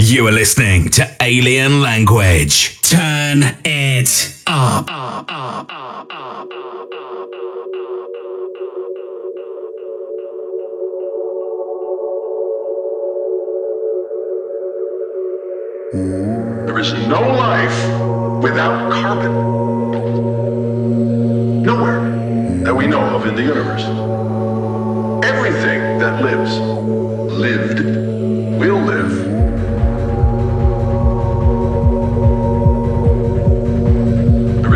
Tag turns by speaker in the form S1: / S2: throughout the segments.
S1: You are listening to Alien Language. Turn it up.
S2: There is no life without carbon. Nowhere that we know of in the universe. Everything that lives, lived, will live.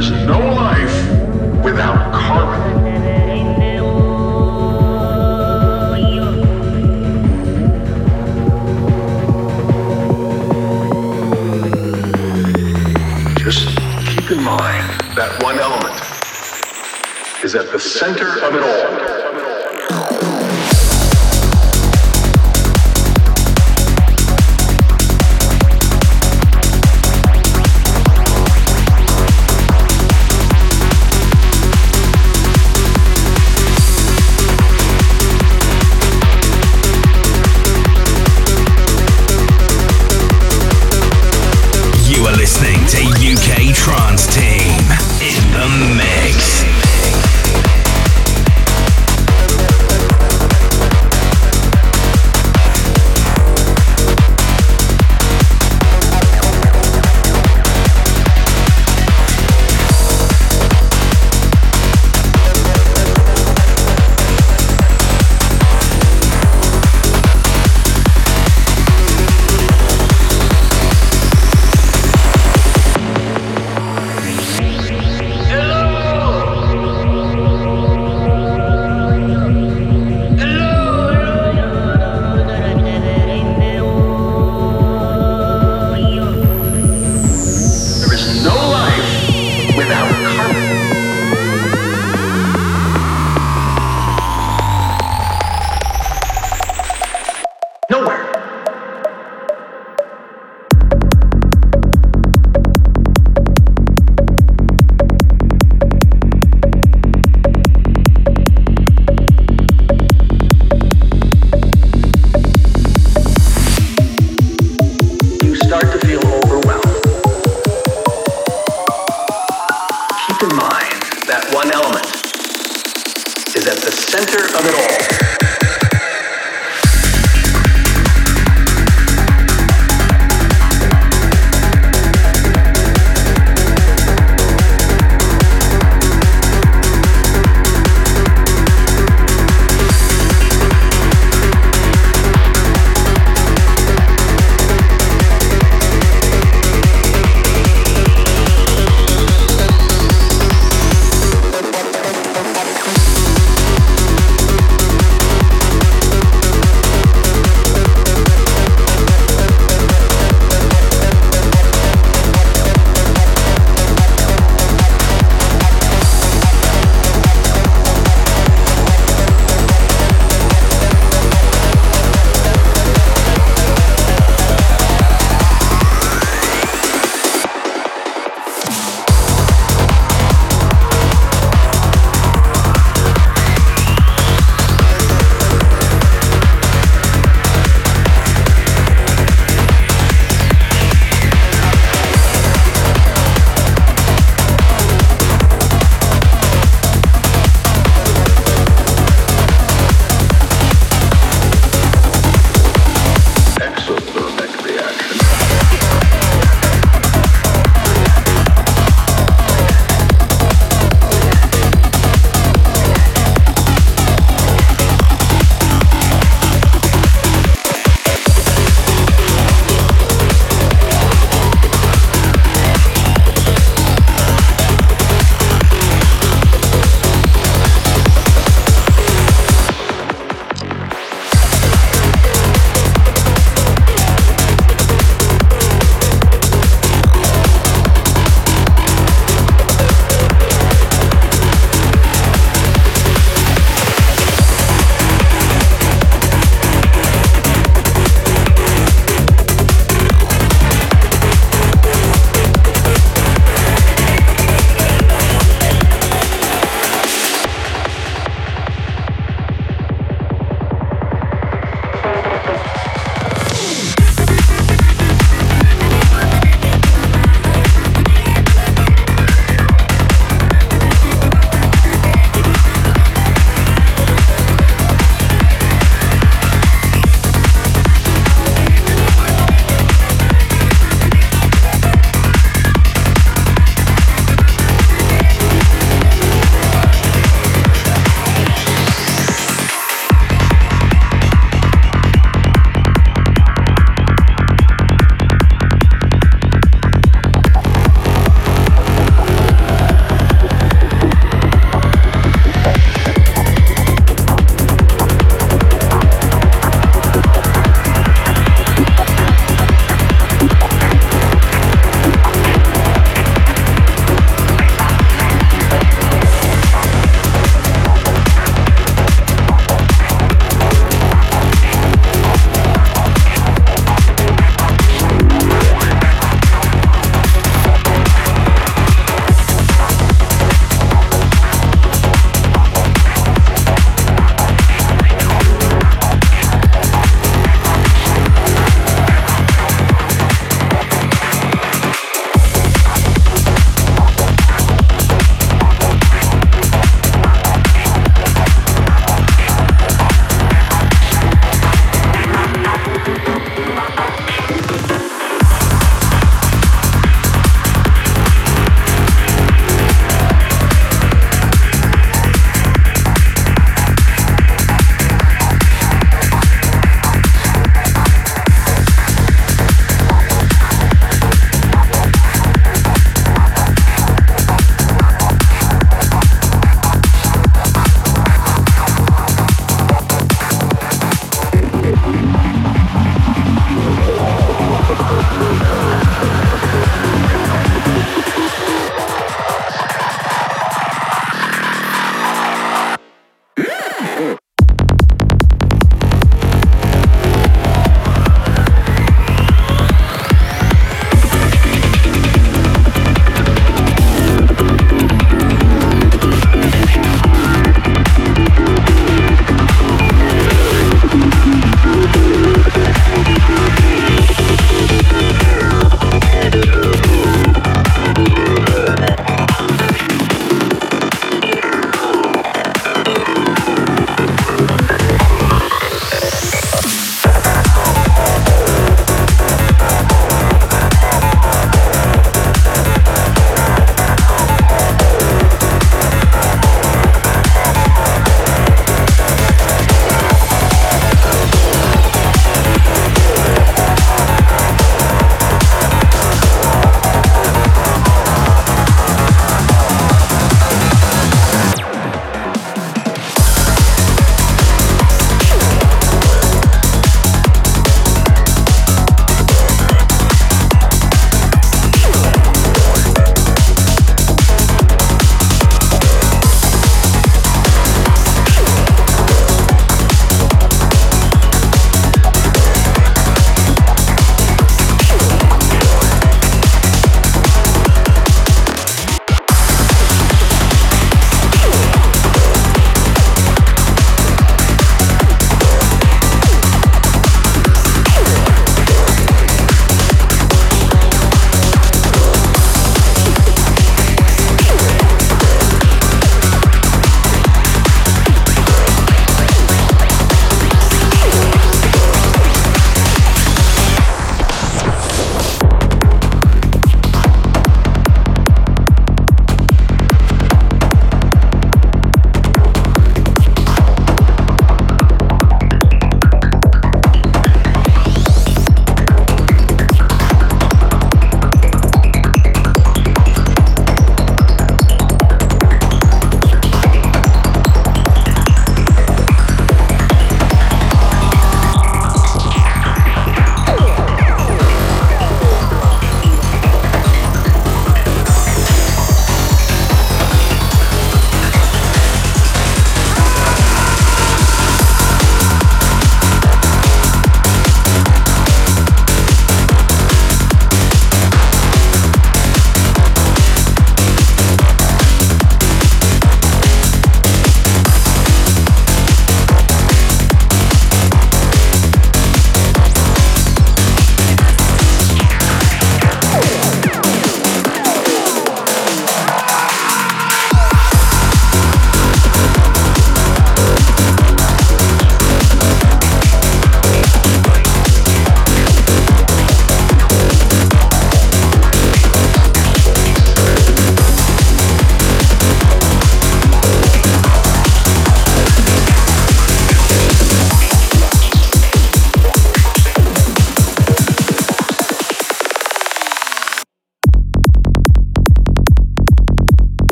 S2: Is no life without carbon. Just keep in mind that one element is at the center of it all.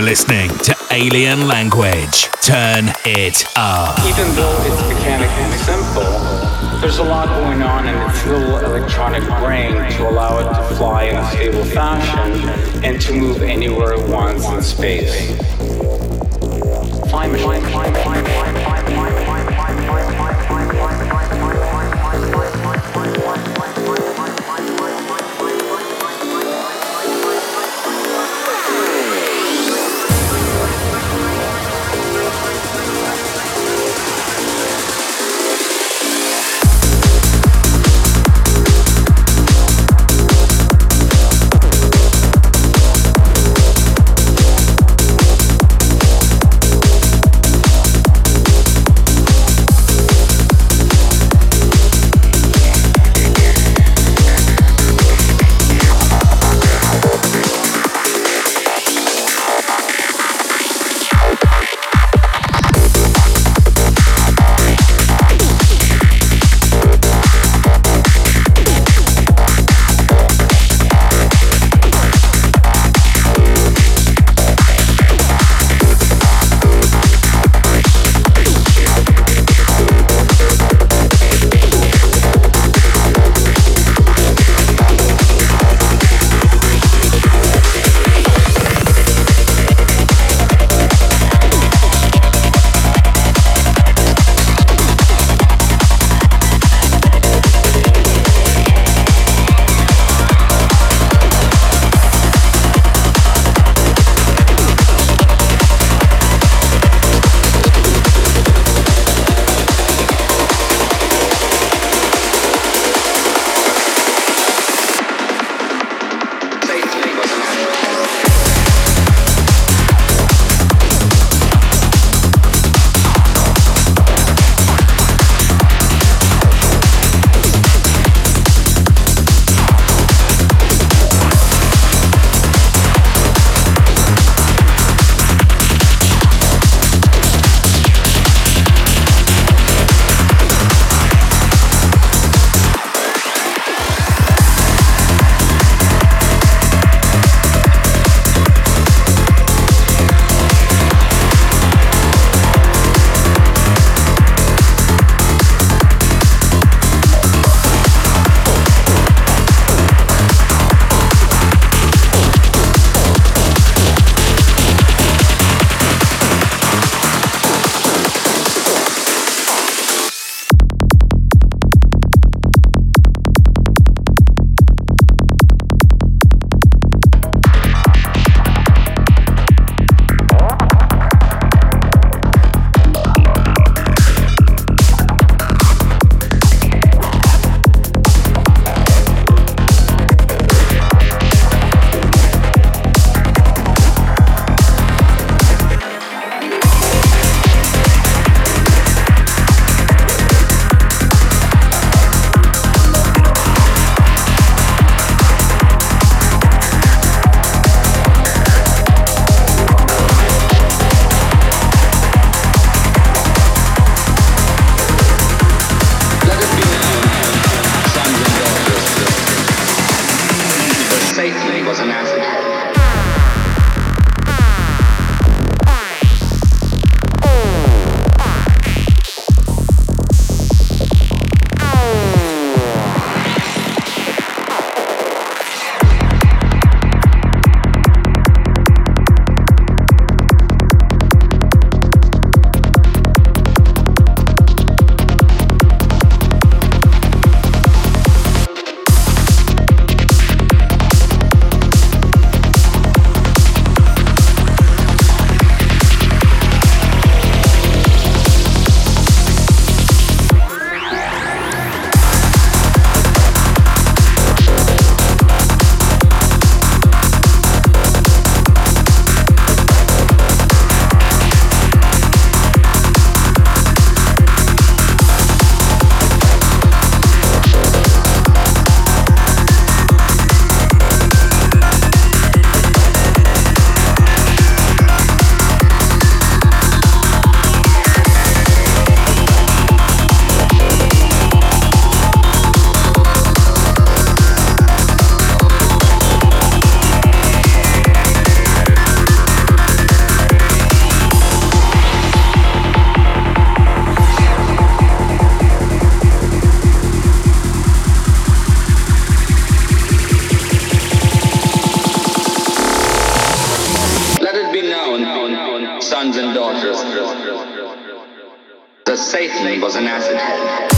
S1: Are listening to Alien Language. Turn it up.
S3: Even though it's mechanically simple, there's a lot going on in its little electronic brain to allow it to fly in a stable fashion and to move anywhere it wants in space. Fly machine. Fly,
S4: was an acid head.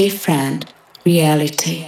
S5: Different reality.